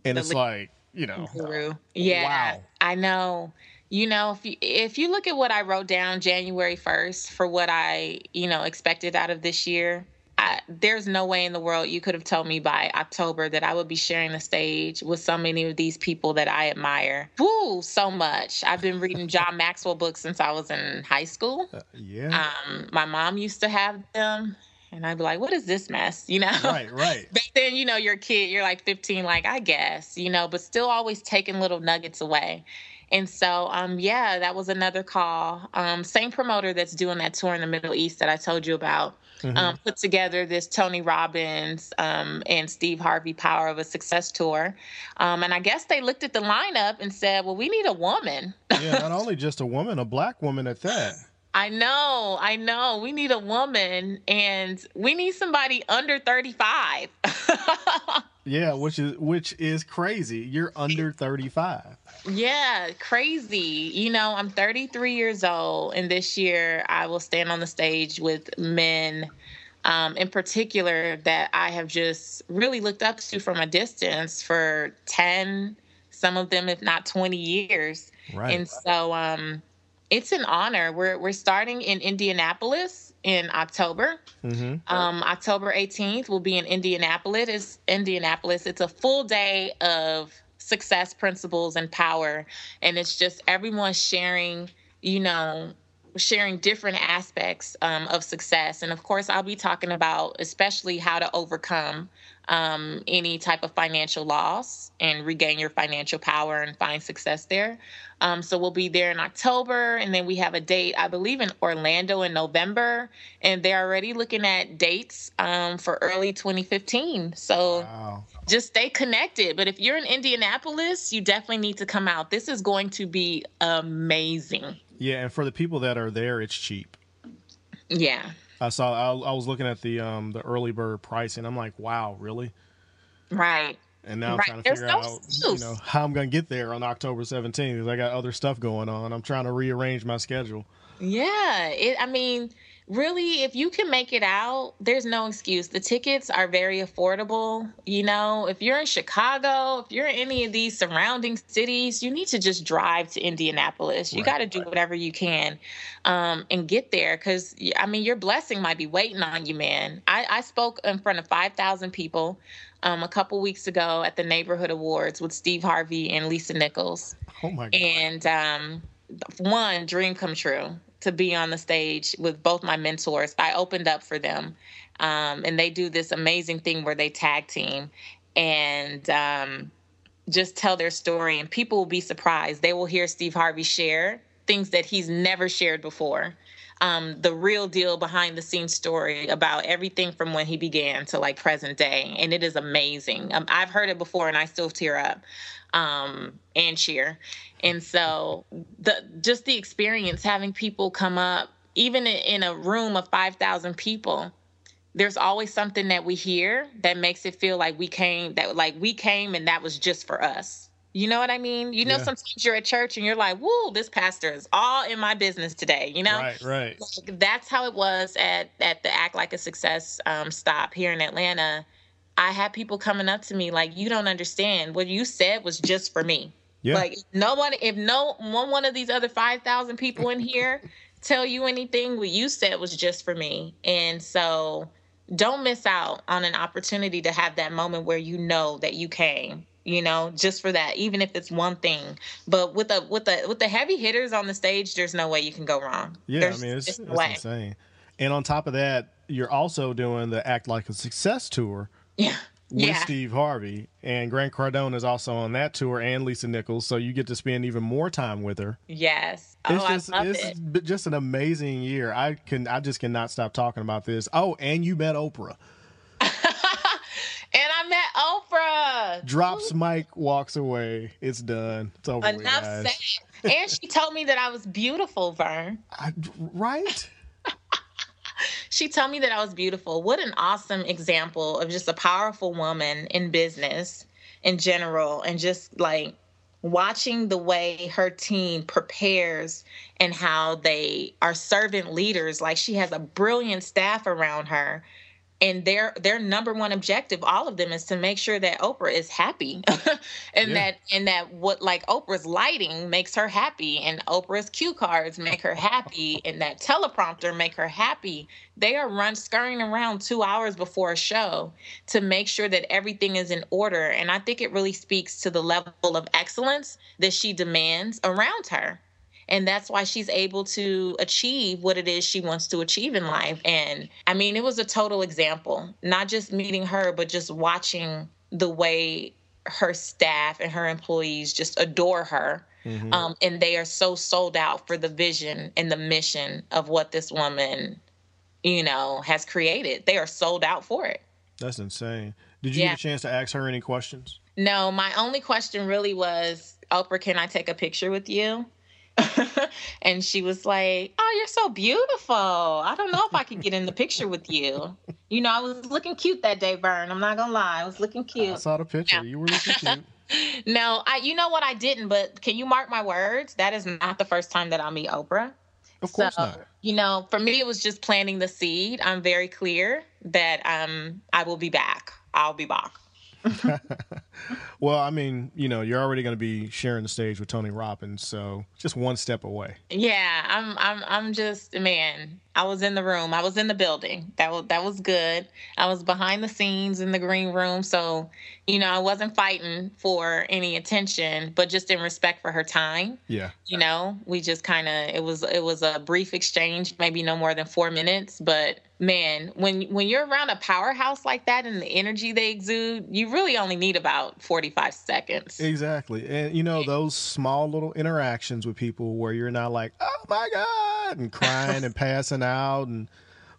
And the it's like, you know, guru. yeah, wow. I know. You know, if you, if you look at what I wrote down January 1st for what I, you know, expected out of this year, I, there's no way in the world you could have told me by October that I would be sharing the stage with so many of these people that I admire. Woo, so much. I've been reading John Maxwell books since I was in high school. Uh, yeah. Um, my mom used to have them. And I'd be like, what is this mess? You know? Right, right. Back then, you know, you're a kid, you're like 15, like, I guess, you know, but still always taking little nuggets away. And so, um, yeah, that was another call. Um, same promoter that's doing that tour in the Middle East that I told you about mm-hmm. um, put together this Tony Robbins um, and Steve Harvey Power of a Success tour. Um, and I guess they looked at the lineup and said, well, we need a woman. yeah, not only just a woman, a black woman at that. I know, I know. We need a woman and we need somebody under 35. yeah, which is which is crazy. You're under 35. Yeah, crazy. You know, I'm 33 years old and this year I will stand on the stage with men um, in particular that I have just really looked up to from a distance for 10, some of them if not 20 years. Right. And so um it's an honor. We're we're starting in Indianapolis in October. Mm-hmm. Um, October 18th will be in Indianapolis. It's Indianapolis. It's a full day of success principles and power, and it's just everyone sharing. You know, sharing different aspects um, of success. And of course, I'll be talking about especially how to overcome um, any type of financial loss and regain your financial power and find success there. Um, so we'll be there in October, and then we have a date, I believe, in Orlando in November, and they're already looking at dates um, for early 2015. So wow. just stay connected. But if you're in Indianapolis, you definitely need to come out. This is going to be amazing. Yeah, and for the people that are there, it's cheap. Yeah. I saw. I, I was looking at the um the early bird pricing. I'm like, wow, really? Right. And now I'm trying to figure no out, you know, how I'm going to get there on October 17th because I got other stuff going on. I'm trying to rearrange my schedule. Yeah, it, I mean, really, if you can make it out, there's no excuse. The tickets are very affordable. You know, if you're in Chicago, if you're in any of these surrounding cities, you need to just drive to Indianapolis. You right, got to do right. whatever you can um, and get there because, I mean, your blessing might be waiting on you, man. I, I spoke in front of 5,000 people. Um, a couple weeks ago at the neighborhood awards with Steve Harvey and Lisa Nichols. Oh my God. And um, one dream come true to be on the stage with both my mentors. I opened up for them, um, and they do this amazing thing where they tag team and um, just tell their story, and people will be surprised. They will hear Steve Harvey share things that he's never shared before. Um, the real deal behind the scenes story about everything from when he began to like present day. And it is amazing. Um, I've heard it before and I still tear up um, and cheer. And so the just the experience having people come up, even in a room of five thousand people, there's always something that we hear that makes it feel like we came that like we came and that was just for us. You know what I mean? You know, yeah. sometimes you're at church and you're like, "Whoa, this pastor is all in my business today." You know, right, right. Like, that's how it was at at the Act Like a Success um, stop here in Atlanta. I had people coming up to me like, "You don't understand. What you said was just for me." Yeah. Like no one, if no one one of these other five thousand people in here tell you anything, what you said was just for me, and so don't miss out on an opportunity to have that moment where you know that you came you know just for that even if it's one thing but with the with the with the heavy hitters on the stage there's no way you can go wrong yeah there's i mean it's, it's insane and on top of that you're also doing the act like a success tour yeah with yeah. Steve Harvey. And Grant Cardone is also on that tour and Lisa Nichols. So you get to spend even more time with her. Yes. Oh, it's oh, just, I love it's it. just an amazing year. I can I just cannot stop talking about this. Oh, and you met Oprah. And I met Oprah. Drops mic, walks away. It's done. It's over. Enough said. and she told me that I was beautiful, Vern. I, right? she told me that I was beautiful. What an awesome example of just a powerful woman in business in general and just like watching the way her team prepares and how they are servant leaders like she has a brilliant staff around her and their their number one objective all of them is to make sure that oprah is happy. And yeah. that and that what like oprah's lighting makes her happy and oprah's cue cards make her happy and that teleprompter make her happy. They are run scurrying around two hours before a show to make sure that everything is in order and i think it really speaks to the level of excellence that she demands around her and that's why she's able to achieve what it is she wants to achieve in life. And i mean it was a total example not just meeting her but just watching the way her staff and her employees just adore her mm-hmm. um, and they are so sold out for the vision and the mission of what this woman you know has created. They are sold out for it. That's insane. Did you yeah. get a chance to ask her any questions? No my only question really was oprah can i take a picture with you and she was like, "Oh, you're so beautiful. I don't know if I could get in the picture with you." You know, I was looking cute that day, Vern. I'm not gonna lie, I was looking cute. I saw the picture. Yeah. You were looking cute. no, I. You know what? I didn't. But can you mark my words? That is not the first time that I'll meet Oprah. Of course so, not. You know, for me, it was just planting the seed. I'm very clear that um I will be back. I'll be back. well, I mean, you know, you're already going to be sharing the stage with Tony Robbins, so just one step away. Yeah, I'm I'm I'm just man, I was in the room. I was in the building. That was that was good. I was behind the scenes in the green room, so you know, I wasn't fighting for any attention, but just in respect for her time. Yeah. You know, we just kind of it was it was a brief exchange, maybe no more than 4 minutes, but man, when when you're around a powerhouse like that and the energy they exude, you really only need about 45 seconds. Exactly. And you know, those small little interactions with people where you're not like, "Oh my god," and crying and passing out and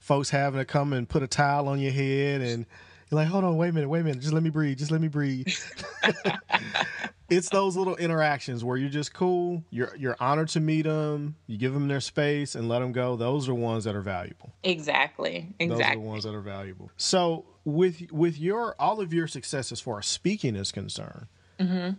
folks having to come and put a towel on your head and you're like, hold on, wait a minute, wait a minute, just let me breathe, just let me breathe. it's those little interactions where you're just cool. You're you're honored to meet them. You give them their space and let them go. Those are ones that are valuable. Exactly. Exactly. Those are the ones that are valuable. So with with your all of your success as far as speaking is concerned, mm-hmm.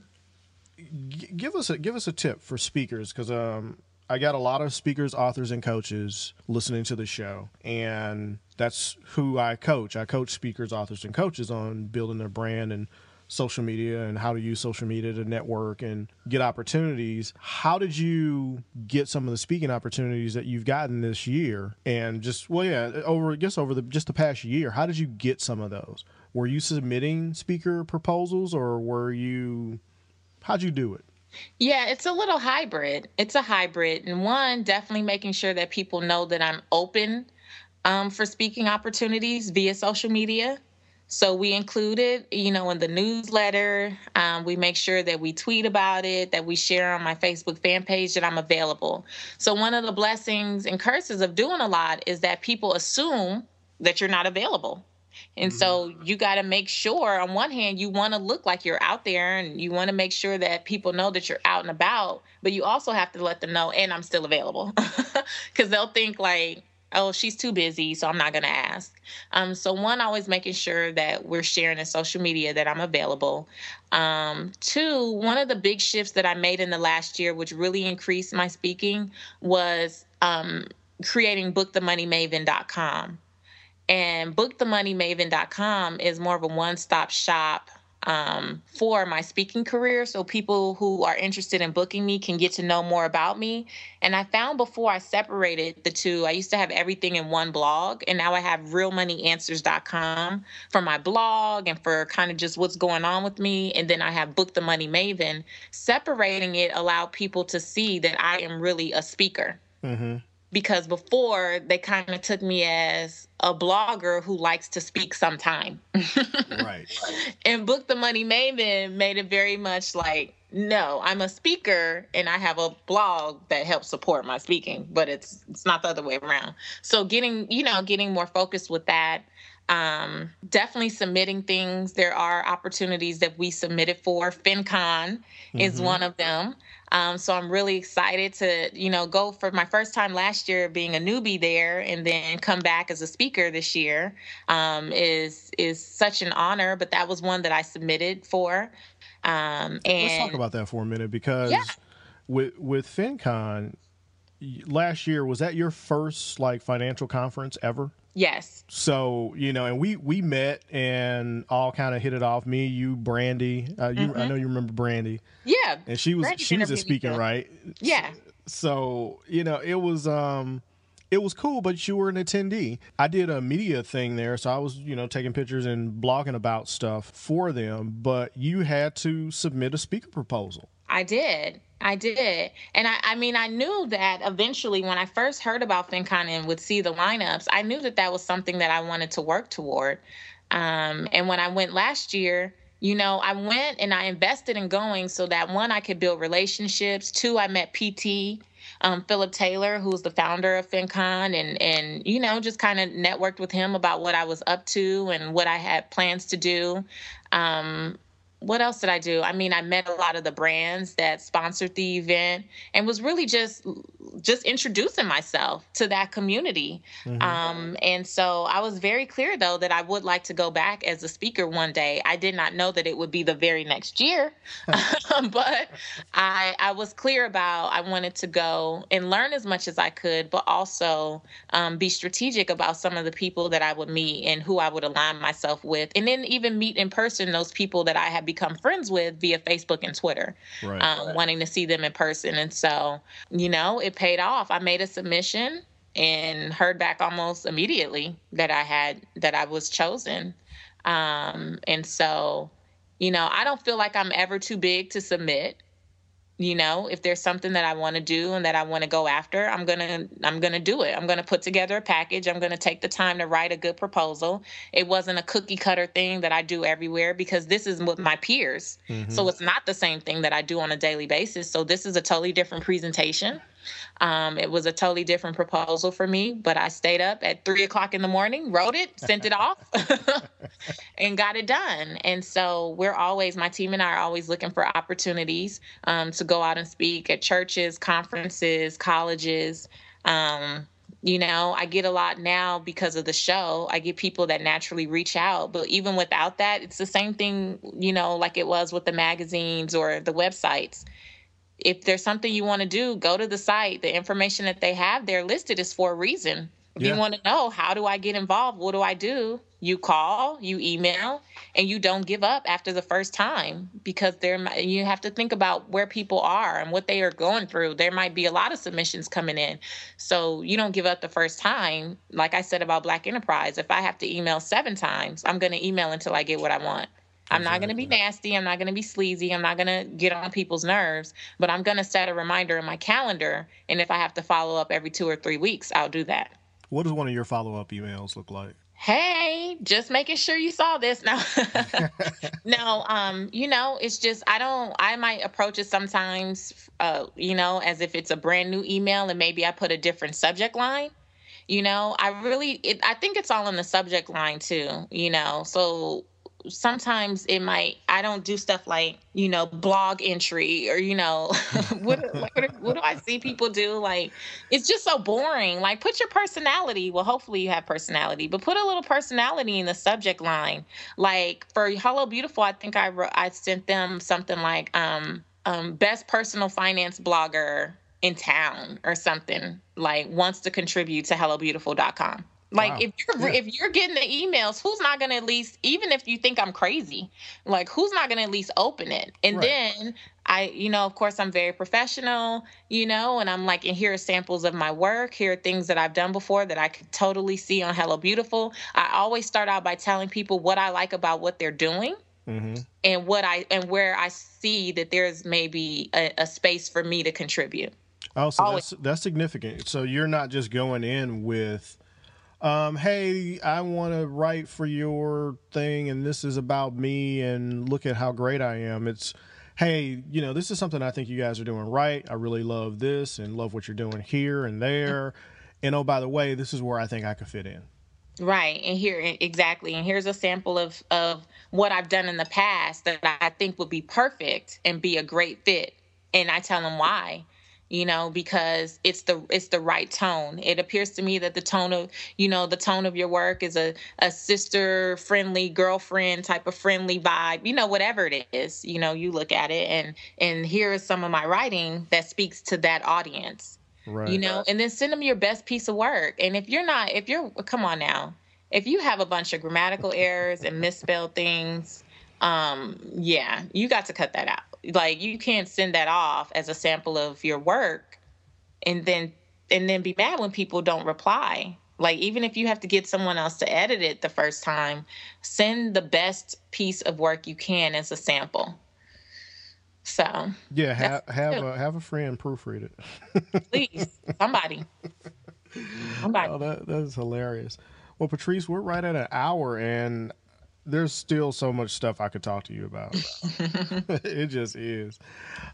g- give us a give us a tip for speakers because um I got a lot of speakers, authors, and coaches listening to the show, and that's who I coach. I coach speakers, authors, and coaches on building their brand and social media and how to use social media to network and get opportunities. How did you get some of the speaking opportunities that you've gotten this year? And just well, yeah, over I guess over the just the past year, how did you get some of those? Were you submitting speaker proposals or were you how'd you do it? Yeah, it's a little hybrid. It's a hybrid. And one, definitely making sure that people know that I'm open um, for speaking opportunities via social media. So we include it, you know, in the newsletter. Um, we make sure that we tweet about it, that we share on my Facebook fan page that I'm available. So one of the blessings and curses of doing a lot is that people assume that you're not available. And mm-hmm. so you got to make sure, on one hand, you want to look like you're out there and you want to make sure that people know that you're out and about, but you also have to let them know, and I'm still available. Because they'll think, like, oh, she's too busy, so I'm not going to ask. Um, so, one, always making sure that we're sharing in social media that I'm available. Um, two, one of the big shifts that I made in the last year, which really increased my speaking, was um, creating bookthemoneymaven.com. And bookthemoneymaven.com is more of a one stop shop um, for my speaking career. So people who are interested in booking me can get to know more about me. And I found before I separated the two, I used to have everything in one blog, and now I have realmoneyanswers.com for my blog and for kind of just what's going on with me. And then I have Book the Money Maven. Separating it allowed people to see that I am really a speaker. Mm-hmm because before they kind of took me as a blogger who likes to speak sometime. right. And Book the Money Maven made it very much like, no, I'm a speaker and I have a blog that helps support my speaking, but it's it's not the other way around. So getting, you know, getting more focused with that. Um, definitely submitting things. There are opportunities that we submitted for. FinCon mm-hmm. is one of them. Um, so I'm really excited to, you know, go for my first time last year being a newbie there, and then come back as a speaker this year um, is is such an honor. But that was one that I submitted for. Um, and let's talk about that for a minute because yeah. with with FinCon last year was that your first like financial conference ever? Yes. So you know, and we we met and all kind of hit it off. Me, you, Brandy. Uh, you, mm-hmm. I know you remember Brandy. Yeah. And she was Brandy she was a speaking, right? Yeah. So you know, it was um, it was cool, but you were an attendee. I did a media thing there, so I was you know taking pictures and blogging about stuff for them. But you had to submit a speaker proposal. I did. I did. And I, I mean, I knew that eventually when I first heard about FinCon and would see the lineups, I knew that that was something that I wanted to work toward. Um, and when I went last year, you know, I went and I invested in going so that one, I could build relationships. Two, I met PT, um, Philip Taylor, who's the founder of FinCon, and and you know, just kind of networked with him about what I was up to and what I had plans to do. Um, what else did I do? I mean, I met a lot of the brands that sponsored the event and was really just just introducing myself to that community. Mm-hmm. Um, and so I was very clear though that I would like to go back as a speaker one day. I did not know that it would be the very next year, but I I was clear about I wanted to go and learn as much as I could, but also um, be strategic about some of the people that I would meet and who I would align myself with, and then even meet in person those people that I had become friends with via Facebook and Twitter, right. Um, right. wanting to see them in person. And so, you know, it paid off. I made a submission and heard back almost immediately that I had that I was chosen. Um, and so, you know, I don't feel like I'm ever too big to submit you know if there's something that i want to do and that i want to go after i'm gonna i'm gonna do it. I'm gonna put together a package. I'm gonna take the time to write a good proposal. It wasn't a cookie cutter thing that i do everywhere because this is with my peers. Mm-hmm. so it's not the same thing that i do on a daily basis. So this is a totally different presentation um, it was a totally different proposal for me, but I stayed up at three o'clock in the morning, wrote it, sent it off, and got it done. And so we're always, my team and I are always looking for opportunities um, to go out and speak at churches, conferences, colleges. Um, you know, I get a lot now because of the show. I get people that naturally reach out, but even without that, it's the same thing, you know, like it was with the magazines or the websites if there's something you want to do, go to the site. The information that they have there listed is for a reason. If yeah. you want to know how do I get involved, what do I do? You call, you email, and you don't give up after the first time because there you have to think about where people are and what they are going through. There might be a lot of submissions coming in. So you don't give up the first time. Like I said about Black Enterprise, if I have to email 7 times, I'm going to email until I get what I want. I'm not going to be nasty. I'm not going to be sleazy. I'm not going to get on people's nerves, but I'm going to set a reminder in my calendar. And if I have to follow up every two or three weeks, I'll do that. What does one of your follow up emails look like? Hey, just making sure you saw this. No, no, um, you know, it's just I don't. I might approach it sometimes, uh, you know, as if it's a brand new email, and maybe I put a different subject line you know i really it, i think it's all in the subject line too you know so sometimes it might i don't do stuff like you know blog entry or you know what, what, what, do i see people do? Like it's just so boring. Like put your personality well hopefully you have personality but put a little personality in the subject line. Like for hello beautiful i think i wrote i sent them something like um um best personal finance blogger in town or something like wants to contribute to hellobeautiful.com like wow. if you're yeah. if you're getting the emails, who's not gonna at least even if you think I'm crazy, like who's not gonna at least open it? And right. then I, you know, of course I'm very professional, you know, and I'm like, and here are samples of my work. Here are things that I've done before that I could totally see on Hello Beautiful. I always start out by telling people what I like about what they're doing. Mm-hmm. And what I and where I see that there's maybe a, a space for me to contribute. Oh, so that's that's significant. So you're not just going in with um, hey, I want to write for your thing, and this is about me, and look at how great I am. It's, hey, you know, this is something I think you guys are doing right. I really love this and love what you're doing here and there. And oh, by the way, this is where I think I could fit in. Right. And here exactly. And here's a sample of of what I've done in the past that I think would be perfect and be a great fit. And I tell them why you know because it's the it's the right tone. It appears to me that the tone of you know the tone of your work is a, a sister friendly girlfriend type of friendly vibe you know whatever it is you know you look at it and and here is some of my writing that speaks to that audience right. you know and then send them your best piece of work. And if you're not if you're come on now if you have a bunch of grammatical errors and misspelled things um yeah you got to cut that out like you can't send that off as a sample of your work and then and then be mad when people don't reply. Like even if you have to get someone else to edit it the first time send the best piece of work you can as a sample. So yeah have have a have a friend proofread it. Please. Somebody. Somebody. Oh, that, that is hilarious. Well patrice we're right at an hour and there's still so much stuff I could talk to you about. it just is.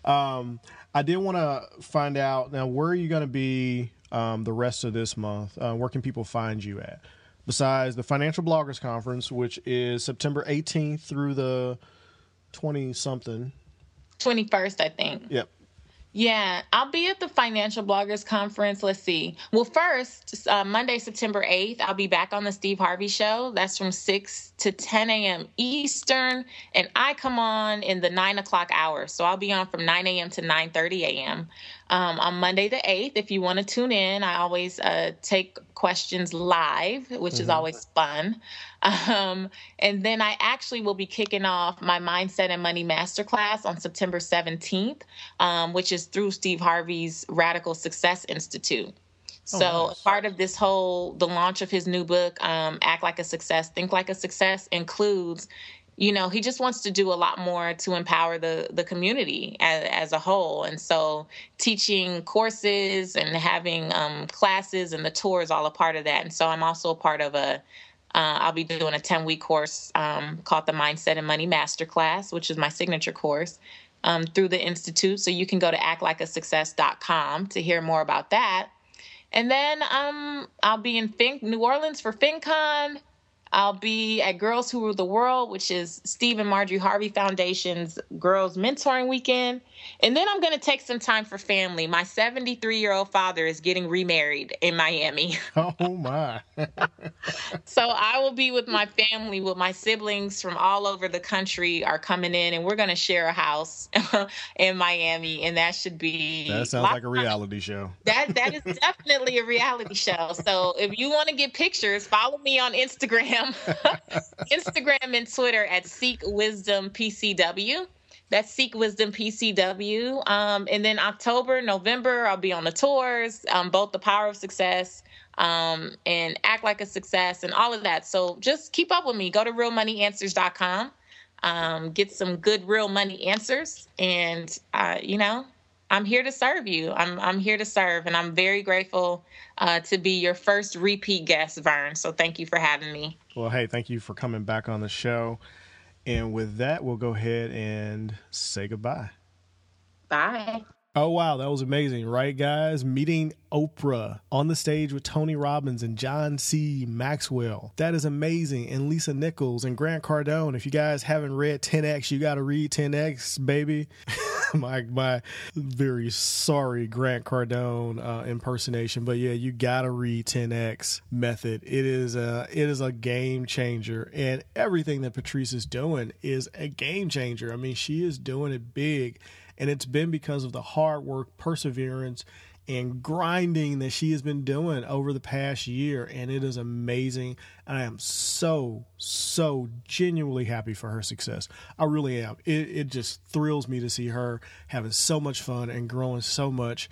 Um, I did want to find out now where are you going to be um, the rest of this month? Uh, where can people find you at? Besides the Financial Bloggers Conference, which is September 18th through the 20 something. 21st, I think. Yep. Yeah, I'll be at the Financial Bloggers Conference. Let's see. Well, first, uh, Monday, September 8th, I'll be back on the Steve Harvey Show. That's from 6 to 10 a.m. Eastern. And I come on in the 9 o'clock hour. So I'll be on from 9 a.m. to 9.30 a.m. Um, on Monday the 8th, if you want to tune in, I always uh, take questions live, which mm-hmm. is always fun. Um, and then I actually will be kicking off my Mindset and Money Masterclass on September 17th, um, which is through Steve Harvey's Radical Success Institute. Oh, so oh, part of this whole the launch of his new book, um, Act Like a Success, Think Like a Success, includes you know he just wants to do a lot more to empower the the community as, as a whole and so teaching courses and having um, classes and the tour is all a part of that and so i'm also a part of a uh, I'll be doing a 10 week course um, called the Mindset and Money Masterclass, which is my signature course um, through the Institute. So you can go to actlikeasuccess.com to hear more about that. And then um, I'll be in fin- New Orleans for FinCon I'll be at Girls Who Rule the World, which is Steve and Marjorie Harvey Foundation's Girls Mentoring Weekend. And then I'm going to take some time for family. My 73 year old father is getting remarried in Miami. Oh, my. so I will be with my family, with my siblings from all over the country are coming in, and we're going to share a house in Miami. And that should be. That sounds like a reality show. That That is definitely a reality show. So if you want to get pictures, follow me on Instagram, Instagram and Twitter at Seek Wisdom PCW. That's Seek Wisdom PCW. Um, and then October, November, I'll be on the tours, um, both The Power of Success um, and Act Like a Success and all of that. So just keep up with me. Go to realmoneyanswers.com, um, get some good real money answers. And, uh, you know, I'm here to serve you. I'm, I'm here to serve. And I'm very grateful uh, to be your first repeat guest, Vern. So thank you for having me. Well, hey, thank you for coming back on the show. And with that, we'll go ahead and say goodbye. Bye. Oh, wow. That was amazing, right, guys? Meeting Oprah on the stage with Tony Robbins and John C. Maxwell. That is amazing. And Lisa Nichols and Grant Cardone. If you guys haven't read 10X, you got to read 10X, baby. my my very sorry Grant Cardone uh, impersonation, but yeah, you gotta read 10x method. It is a it is a game changer, and everything that Patrice is doing is a game changer. I mean, she is doing it big, and it's been because of the hard work, perseverance, and grinding that she has been doing over the past year. And it is amazing. And I am so, so genuinely happy for her success. I really am. It, it just thrills me to see her having so much fun and growing so much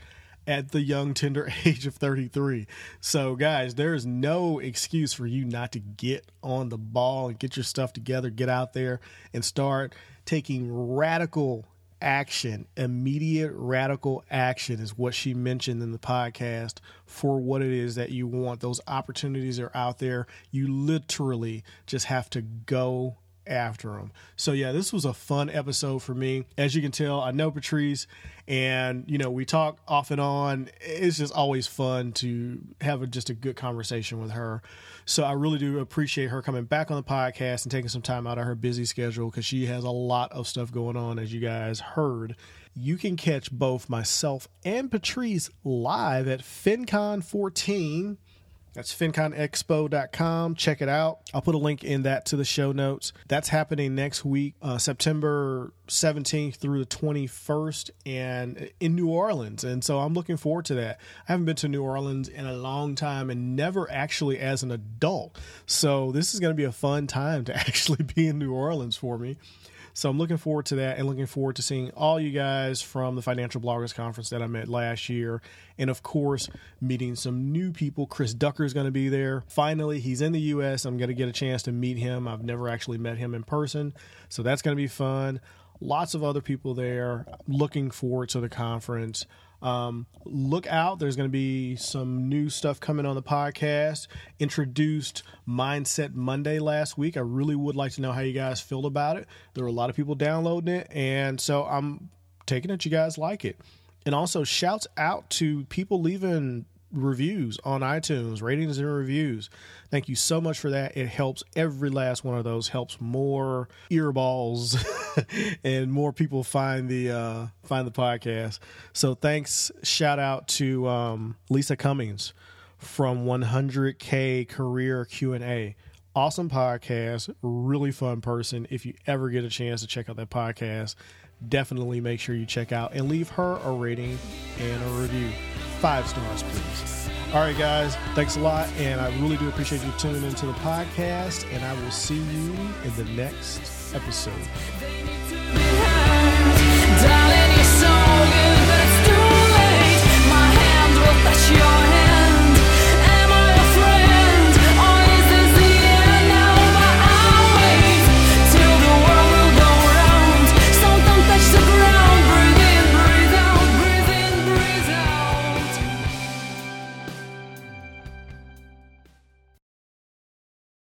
at the young, tender age of 33. So, guys, there is no excuse for you not to get on the ball and get your stuff together, get out there and start taking radical action, immediate radical action is what she mentioned in the podcast for what it is that you want. Those opportunities are out there. You literally just have to go after them. So yeah, this was a fun episode for me. As you can tell, I know Patrice and you know, we talk off and on. It's just always fun to have a, just a good conversation with her. So I really do appreciate her coming back on the podcast and taking some time out of her busy schedule because she has a lot of stuff going on, as you guys heard. You can catch both myself and Patrice live at FinCon 14 that's finconexpo.com. Check it out. I'll put a link in that to the show notes. That's happening next week, uh, September 17th through the 21st, and in New Orleans. And so I'm looking forward to that. I haven't been to New Orleans in a long time and never actually as an adult. So this is going to be a fun time to actually be in New Orleans for me. So I'm looking forward to that and looking forward to seeing all you guys from the Financial Bloggers Conference that I met last year. And of course, meeting some new people. Chris Ducker is going to be there. Finally, he's in the U.S. I'm going to get a chance to meet him. I've never actually met him in person. So that's going to be fun. Lots of other people there. Looking forward to the conference. Um, look out. There's going to be some new stuff coming on the podcast. Introduced Mindset Monday last week. I really would like to know how you guys feel about it. There were a lot of people downloading it, and so I'm taking it you guys like it. And also, shouts out to people leaving reviews on iTunes, ratings and reviews. Thank you so much for that. It helps every last one of those helps more earballs and more people find the uh, find the podcast. So thanks. Shout out to um, Lisa Cummings from 100K Career Q and A. Awesome podcast, really fun person. If you ever get a chance to check out that podcast, definitely make sure you check out and leave her a rating and a review. Five stars, please. All right, guys, thanks a lot. And I really do appreciate you tuning into the podcast. And I will see you in the next episode.